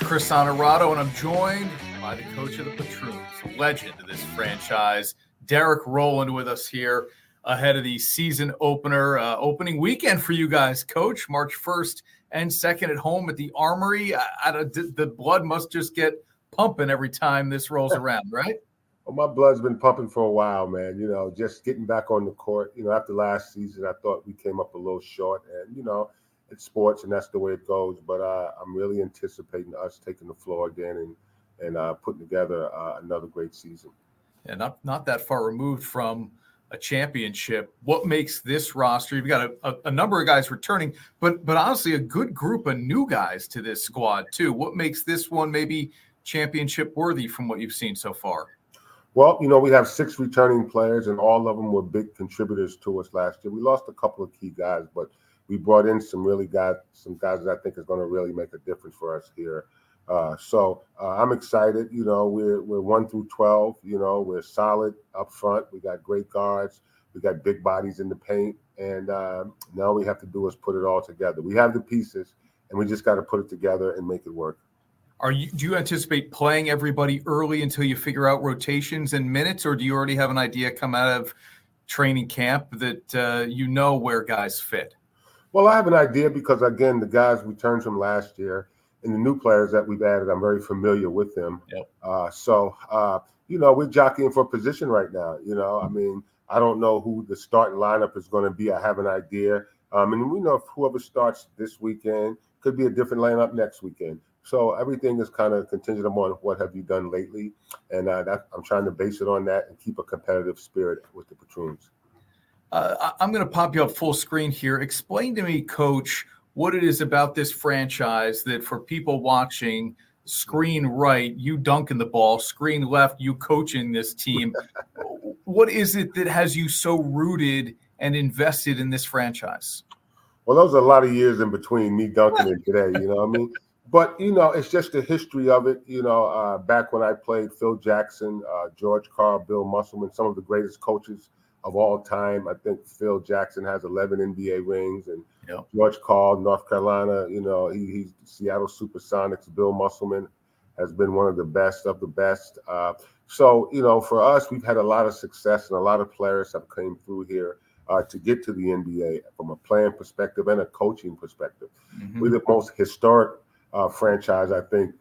Chris Honorado, and I'm joined by the coach of the Patroons, a legend of this franchise, Derrick Rowland, with us here ahead of the season opener, uh, opening weekend for you guys, Coach, March 1st and 2nd at home at the Armory. I, I, the blood must just get pumping every time this rolls *laughs* around, right? Well, my blood's been pumping for a while, man. You know, just getting back on the court. You know, after last season, I thought we came up a little short, and you know, it's sports, and that's the way it goes. But uh, I'm really anticipating us taking the floor again and and uh, putting together uh, another great season. Yeah, not not that far removed from a championship. What makes this roster? You've got a, a, a, number of guys returning, but but honestly, a good group of new guys to this squad too. What makes this one maybe championship worthy from what you've seen so far? Well, you know, we have six returning players, and all of them were big contributors to us last year. We lost a couple of key guys, but we brought in some really guys, some guys that I think is going to really make a difference for us here. Uh, so uh, I'm excited. You know, we're we're one through twelve. You know, we're solid up front. We got great guards. We got big bodies in the paint, and uh, now we have to do is put it all together. We have the pieces, and we just got to put it together and make it work. Are you do you anticipate playing everybody early until you figure out rotations and minutes, or do you already have an idea come out of training camp that uh, you know where guys fit? Well, I have an idea because again, the guys returned from last year and the new players that we've added, I'm very familiar with them. Yep. Uh, so uh, you know, we're jockeying for position right now. You know, I mean, I don't know who the starting lineup is going to be. I have an idea. Um, and we know if whoever starts this weekend could be a different lineup next weekend. So everything is kind of contingent upon what have you done lately, and uh, that, I'm trying to base it on that and keep a competitive spirit with the patroons. Uh, I'm going to pop you up full screen here. Explain to me, Coach, what it is about this franchise that for people watching, screen right, you dunking the ball, screen left, you coaching this team. *laughs* what is it that has you so rooted and invested in this franchise? Well, those are a lot of years in between me dunking *laughs* it today. You know what I mean? But you know, it's just the history of it. You know, uh, back when I played, Phil Jackson, uh, George Karl, Bill Musselman, some of the greatest coaches of all time. I think Phil Jackson has 11 NBA rings, and yep. George Karl, North Carolina. You know, he, he's Seattle SuperSonics. Bill Musselman has been one of the best of the best. Uh, so you know, for us, we've had a lot of success, and a lot of players have came through here uh, to get to the NBA from a playing perspective and a coaching perspective. Mm-hmm. We're the most historic uh, franchise, I think,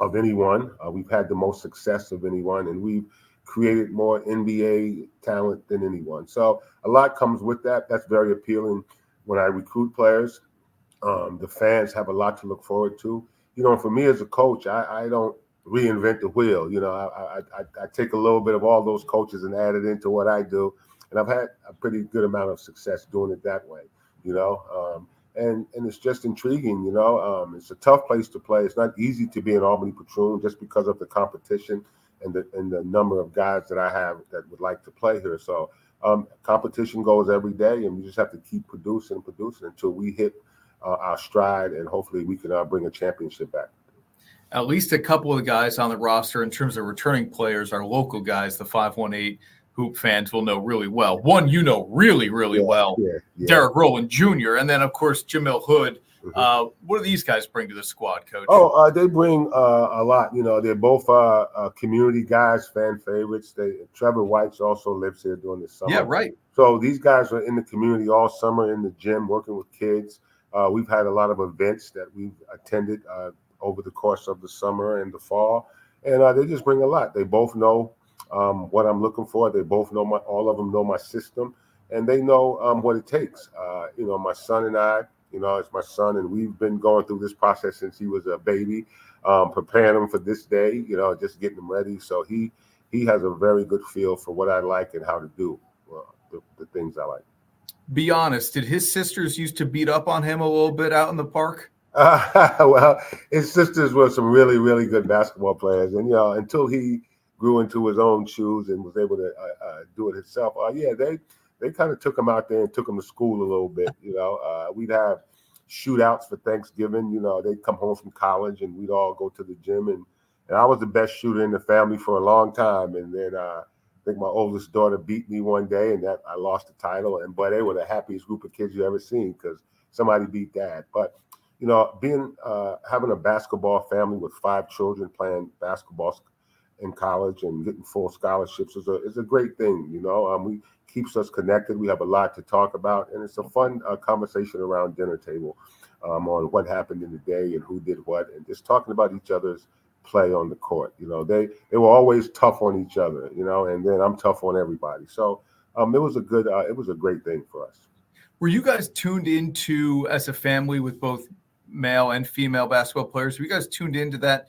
of anyone. Uh, we've had the most success of anyone, and we've created more NBA talent than anyone. So a lot comes with that. That's very appealing when I recruit players. Um, the fans have a lot to look forward to. You know, for me as a coach, I, I don't reinvent the wheel. You know, I, I, I, take a little bit of all those coaches and add it into what I do and I've had a pretty good amount of success doing it that way. You know, um, and and it's just intriguing. You know, um, it's a tough place to play. It's not easy to be an Albany Patroon just because of the competition and the and the number of guys that I have that would like to play here. So um, competition goes every day, and we just have to keep producing and producing until we hit uh, our stride, and hopefully we can uh, bring a championship back. At least a couple of the guys on the roster, in terms of returning players, are local guys. The five one eight hoop fans will know really well. One you know really, really yeah, well, yeah, yeah. Derrick Rowland Jr., and then of course Jamil Hood. Mm-hmm. Uh, what do these guys bring to the squad, Coach? Oh, uh, they bring uh, a lot. You know, they're both uh, uh, community guys, fan favorites. They Trevor White's also lives here during the summer. Yeah, right. So these guys are in the community all summer in the gym, working with kids. Uh, we've had a lot of events that we've attended over the course of the summer and the fall, and they just bring a lot. They both know um, what I'm looking for. They both know my, all of them know my system, and they know um, what it takes. Uh, you know, my son and I, you know, it's my son, and we've been going through this process since he was a baby, um, preparing him for this day. You know, just getting him ready. So he he has a very good feel for what I like and how to do uh, the, the things I like. Be honest. Did his sisters used to beat up on him a little bit out in the park? Uh, *laughs* well, his sisters were some really, really good basketball players, and you know, until he grew into his own shoes and was able to uh, uh, do it himself. Uh, yeah, they they kind of took him out there and took him to school a little bit. You know, uh, we'd have shootouts for Thanksgiving. You know, they'd come home from college and we'd all go to the gym. And, and I was the best shooter in the family for a long time. And then uh, I think my oldest daughter beat me one day and that I lost the title. And boy, they were the happiest group of kids you ever seen because somebody beat dad. But you know, being uh, having a basketball family with five children playing basketball in college and getting full scholarships is a is a great thing. You know, um, we keeps us connected. We have a lot to talk about, and it's a fun uh, conversation around dinner table um, on what happened in the day and who did what, and just talking about each other's play on the court. You know, they they were always tough on each other. You know, and then I'm tough on everybody. So um, it was a good, uh, it was a great thing for us. Were you guys tuned into as a family with both male and female basketball players? Were you guys tuned into that?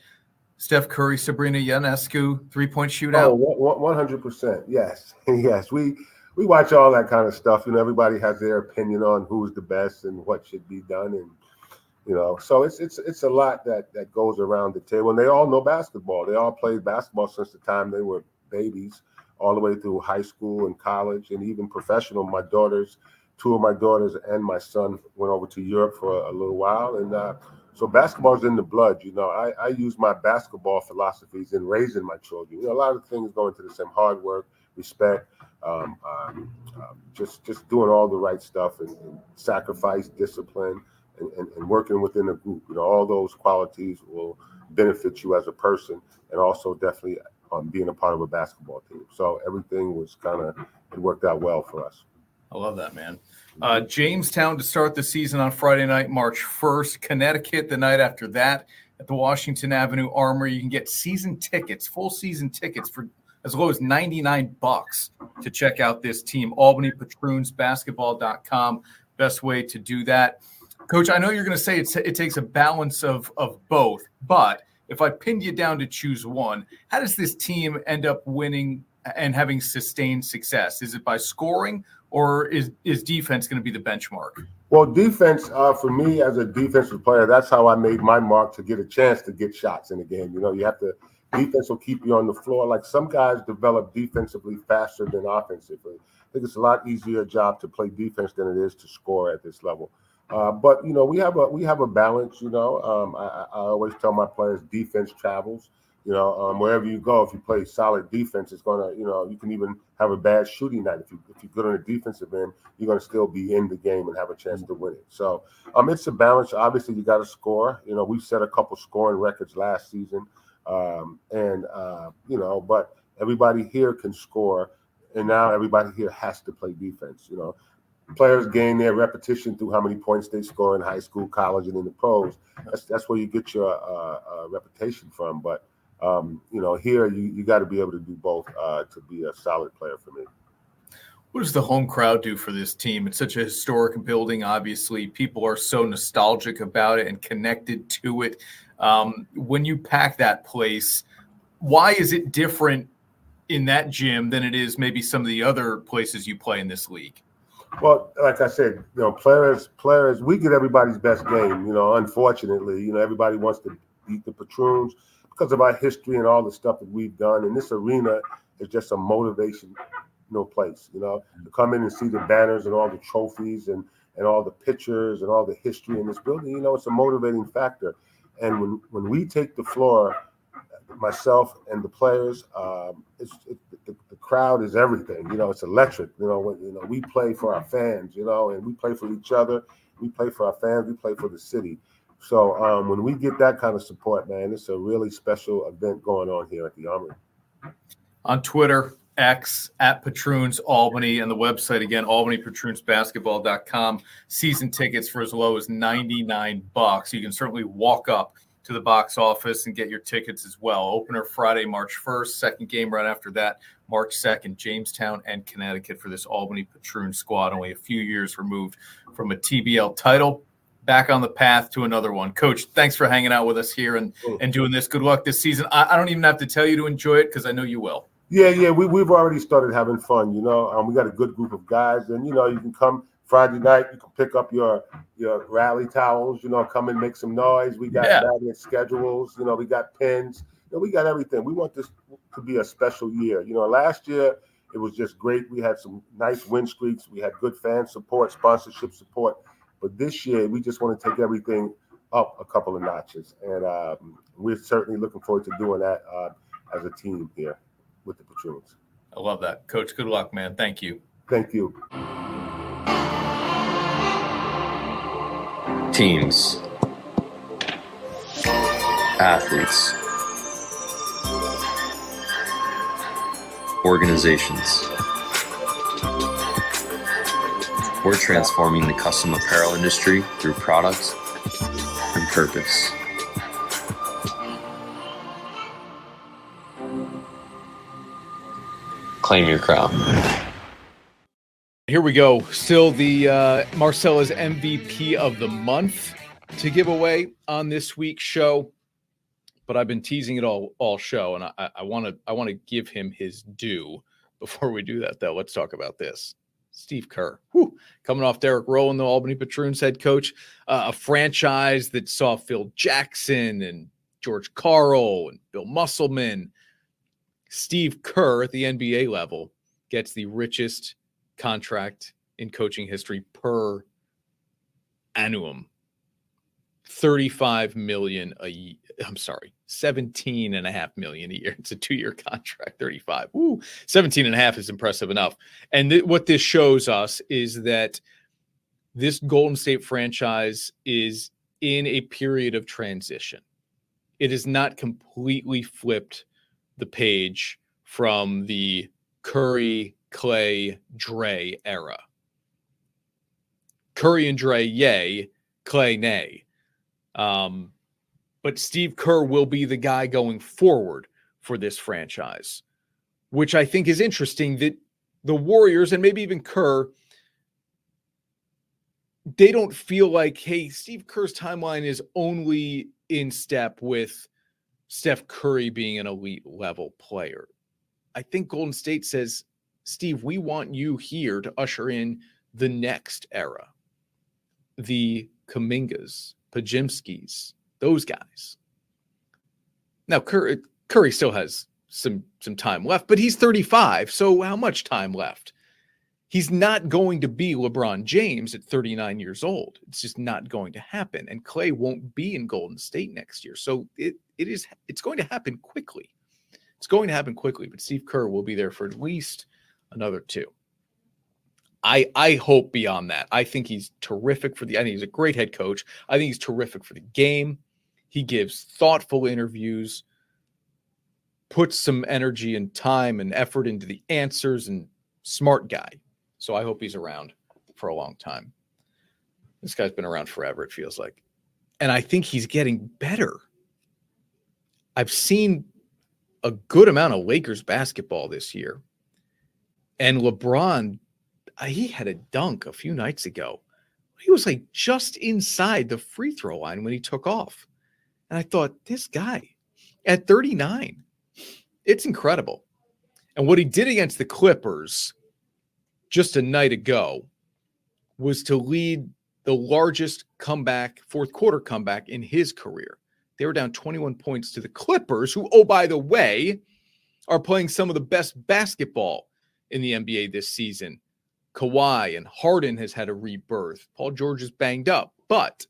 Steph Curry, Sabrina Ionescu, three point shootout. Oh, one hundred percent. Yes, *laughs* yes. We we watch all that kind of stuff. Know, everybody has their opinion on who's the best and what should be done, and you know, so it's it's it's a lot that that goes around the table. And they all know basketball. They all played basketball since the time they were babies, all the way through high school and college, and even professional. My daughters, two of my daughters and my son went over to Europe for a, a little while, and. Uh, so basketball's in the blood, you know. I, I use my basketball philosophies in raising my children. You know, a lot of things go into the same hard work, respect, um, um, um, just just doing all the right stuff and, and sacrifice, discipline, and, and, and, working within a group. You know, all those qualities will benefit you as a person, and also definitely um, being a part of a basketball team. So everything was kind of it worked out well for us. I love that, man. Uh, Jamestown to start the season on Friday night, March 1st. Connecticut the night after that at the Washington Avenue Armory. You can get season tickets, full season tickets for as low as 99 bucks to check out this team. Albany Patroons basketball.com. Best way to do that. Coach, I know you're going to say it takes a balance of, of both, but if I pinned you down to choose one, how does this team end up winning and having sustained success? Is it by scoring or is is defense going to be the benchmark? Well, defense uh, for me as a defensive player, that's how I made my mark to get a chance to get shots in the game. You know, you have to defense will keep you on the floor. Like some guys develop defensively faster than offensively. I think it's a lot easier job to play defense than it is to score at this level. Uh, but you know, we have a we have a balance. You know, um, I, I, always tell my players defense travels. You know, um, wherever you go, if you play solid defense, it's gonna you know you can even have a bad shooting night. If you if you're good on the defensive end, you're gonna still be in the game and have a chance to win it. So um, it's a balance. Obviously, you got to score. You know, we set a couple scoring records last season, um, and uh, you know, but everybody here can score, and now everybody here has to play defense. You know, players gain their repetition through how many points they score in high school, college, and in the pros. That's that's where you get your uh, uh, reputation from. But um, you know, here you, you got to be able to do both uh, to be a solid player for me. What does the home crowd do for this team? It's such a historic building. Obviously, people are so nostalgic about it and connected to it. Um, when you pack that place, why is it different in that gym than it is maybe some of the other places you play in this league? Well, like I said, you know, players, players, we get everybody's best game. You know, unfortunately, you know, everybody wants to beat the patroons because of our history and all the stuff that we've done. And this arena is just a motivation, you know, place. You know, to come in and see the banners and all the trophies and and all the pictures and all the history in this building. You know, it's a motivating factor. And when when we take the floor, myself and the players, um, it's it, the, the, crowd is everything. You know, it's electric. You know, when, you know we play for our fans. You know, and we play for each other. We play for our fans. We play for the city. So um, when we get that kind of support, man, it's a really special event going on here at the Armory. On Twitter, X at Patroons Albany, and the website again, albanypatroonsbasketball.com. Season tickets for as low as 99 bucks. You can certainly walk up to the box office and get your tickets as well. Opener Friday, March 1st. Second game right after that, March 2nd, Jamestown and Connecticut for this Albany Patroon squad. Only a few years removed from a TBL title back on the path to another one. Coach, thanks for hanging out with us here and, and doing this. Good luck this season. I, I don't even have to tell you to enjoy it because I know you will. Yeah, yeah, we, we've already started having fun, you know. Um, we got a good group of guys, and, you know, you can come Friday night, you can pick up your your rally towels, you know, come and make some noise. We got yeah. schedules, you know, we got pins, you know, we got everything. We want this to be a special year. You know, last year it was just great. We had some nice win streaks, we had good fan support, sponsorship support. But this year, we just want to take everything up a couple of notches, and um, we're certainly looking forward to doing that uh, as a team here with the Patroons. I love that, Coach. Good luck, man. Thank you. Thank you. Teams, athletes, organizations. We're transforming the custom apparel industry through products and purpose. Claim your crown. Here we go. Still the uh, Marcella's MVP of the month to give away on this week's show, but I've been teasing it all all show, and I want to I want to give him his due. Before we do that, though, let's talk about this. Steve Kerr, whew, coming off Derrick Rowland, the Albany Patroons head coach, uh, a franchise that saw Phil Jackson and George Karl and Bill Musselman. Steve Kerr at the NBA level gets the richest contract in coaching history per annum 35 million a year. I'm sorry, 17 and a half million a year. It's a two-year contract, 35. Ooh, 17 and a half is impressive enough. And th- what this shows us is that this Golden State franchise is in a period of transition. It has not completely flipped the page from the Curry, Clay, Dre era. Curry and Dre, yay. Clay, nay. Um, but Steve Kerr will be the guy going forward for this franchise, which I think is interesting that the Warriors and maybe even Kerr, they don't feel like, hey, Steve Kerr's timeline is only in step with Steph Curry being an elite level player. I think Golden State says Steve, we want you here to usher in the next era. The Kumingas, Podziemskis, those guys. Now Curry, Curry still has some some time left, but he's 35. So how much time left? He's not going to be LeBron James at 39 years old. It's just not going to happen. And Clay won't be in Golden State next year. So it it is it's going to happen quickly. It's going to happen quickly, but Steve Kerr will be there for at least another two. I I hope beyond that. I think he's terrific for the I think he's a great head coach. I think he's terrific for the game. He gives thoughtful interviews, puts some energy and time and effort into the answers and smart guy. So I hope he's around for a long time. This guy's been around forever, it feels like. And I think he's getting better. I've seen a good amount of Lakers basketball this year. And LeBron, he had a dunk a few nights ago. He was like just inside the free throw line when he took off. And I thought, this guy at 39, it's incredible. And what he did against the Clippers just a night ago was to lead the largest comeback, fourth quarter comeback in his career. They were down 21 points to the Clippers, who, oh, by the way, are playing some of the best basketball in the NBA this season. Kawhi and Harden has had a rebirth. Paul George is banged up, but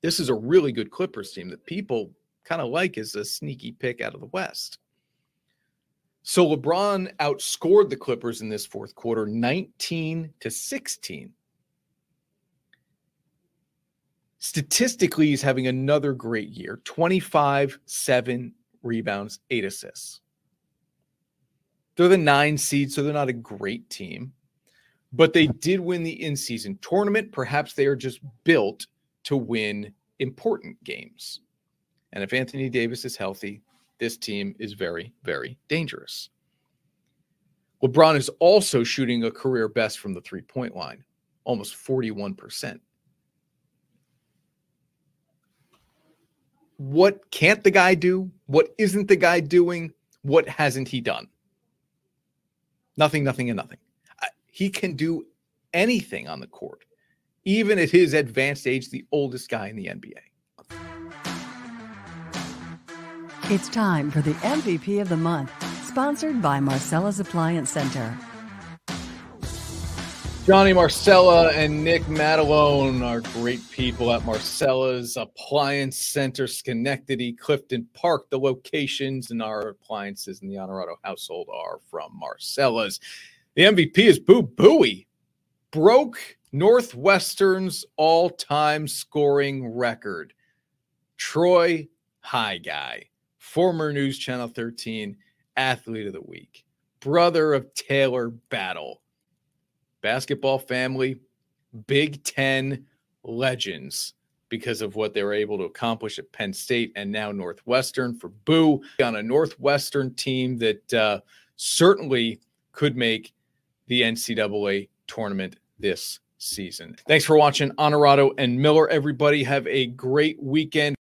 this is a really good Clippers team that people kind of like as a sneaky pick out of the West. So LeBron outscored the Clippers in this fourth quarter 19 to 16. Statistically, he's having another great year 25, 7 rebounds, 8 assists. They're the nine seed, so they're not a great team, but they did win the in season tournament. Perhaps they are just built to win important games. And if Anthony Davis is healthy, this team is very, very dangerous. LeBron is also shooting a career best from the three point line, almost 41%. What can't the guy do? What isn't the guy doing? What hasn't he done? Nothing, nothing, and nothing. He can do anything on the court, even at his advanced age, the oldest guy in the NBA. It's time for the MVP of the month, sponsored by Marcella's Appliance Center. Johnny Marcella and Nick Matalone are great people at Marcella's Appliance Center, Schenectady, Clifton Park. The locations and our appliances in the Honorado household are from Marcella's. The MVP is Boo Buie. Broke Northwestern's all time scoring record. Troy High Guy former News Channel 13 Athlete of the Week, brother of Taylor Battle, basketball family, Big Ten legends because of what they were able to accomplish at Penn State and now Northwestern for Boo on a Northwestern team that uh, certainly could make the NCAA tournament this season. Thanks for watching Honorado and Miller. Everybody have a great weekend.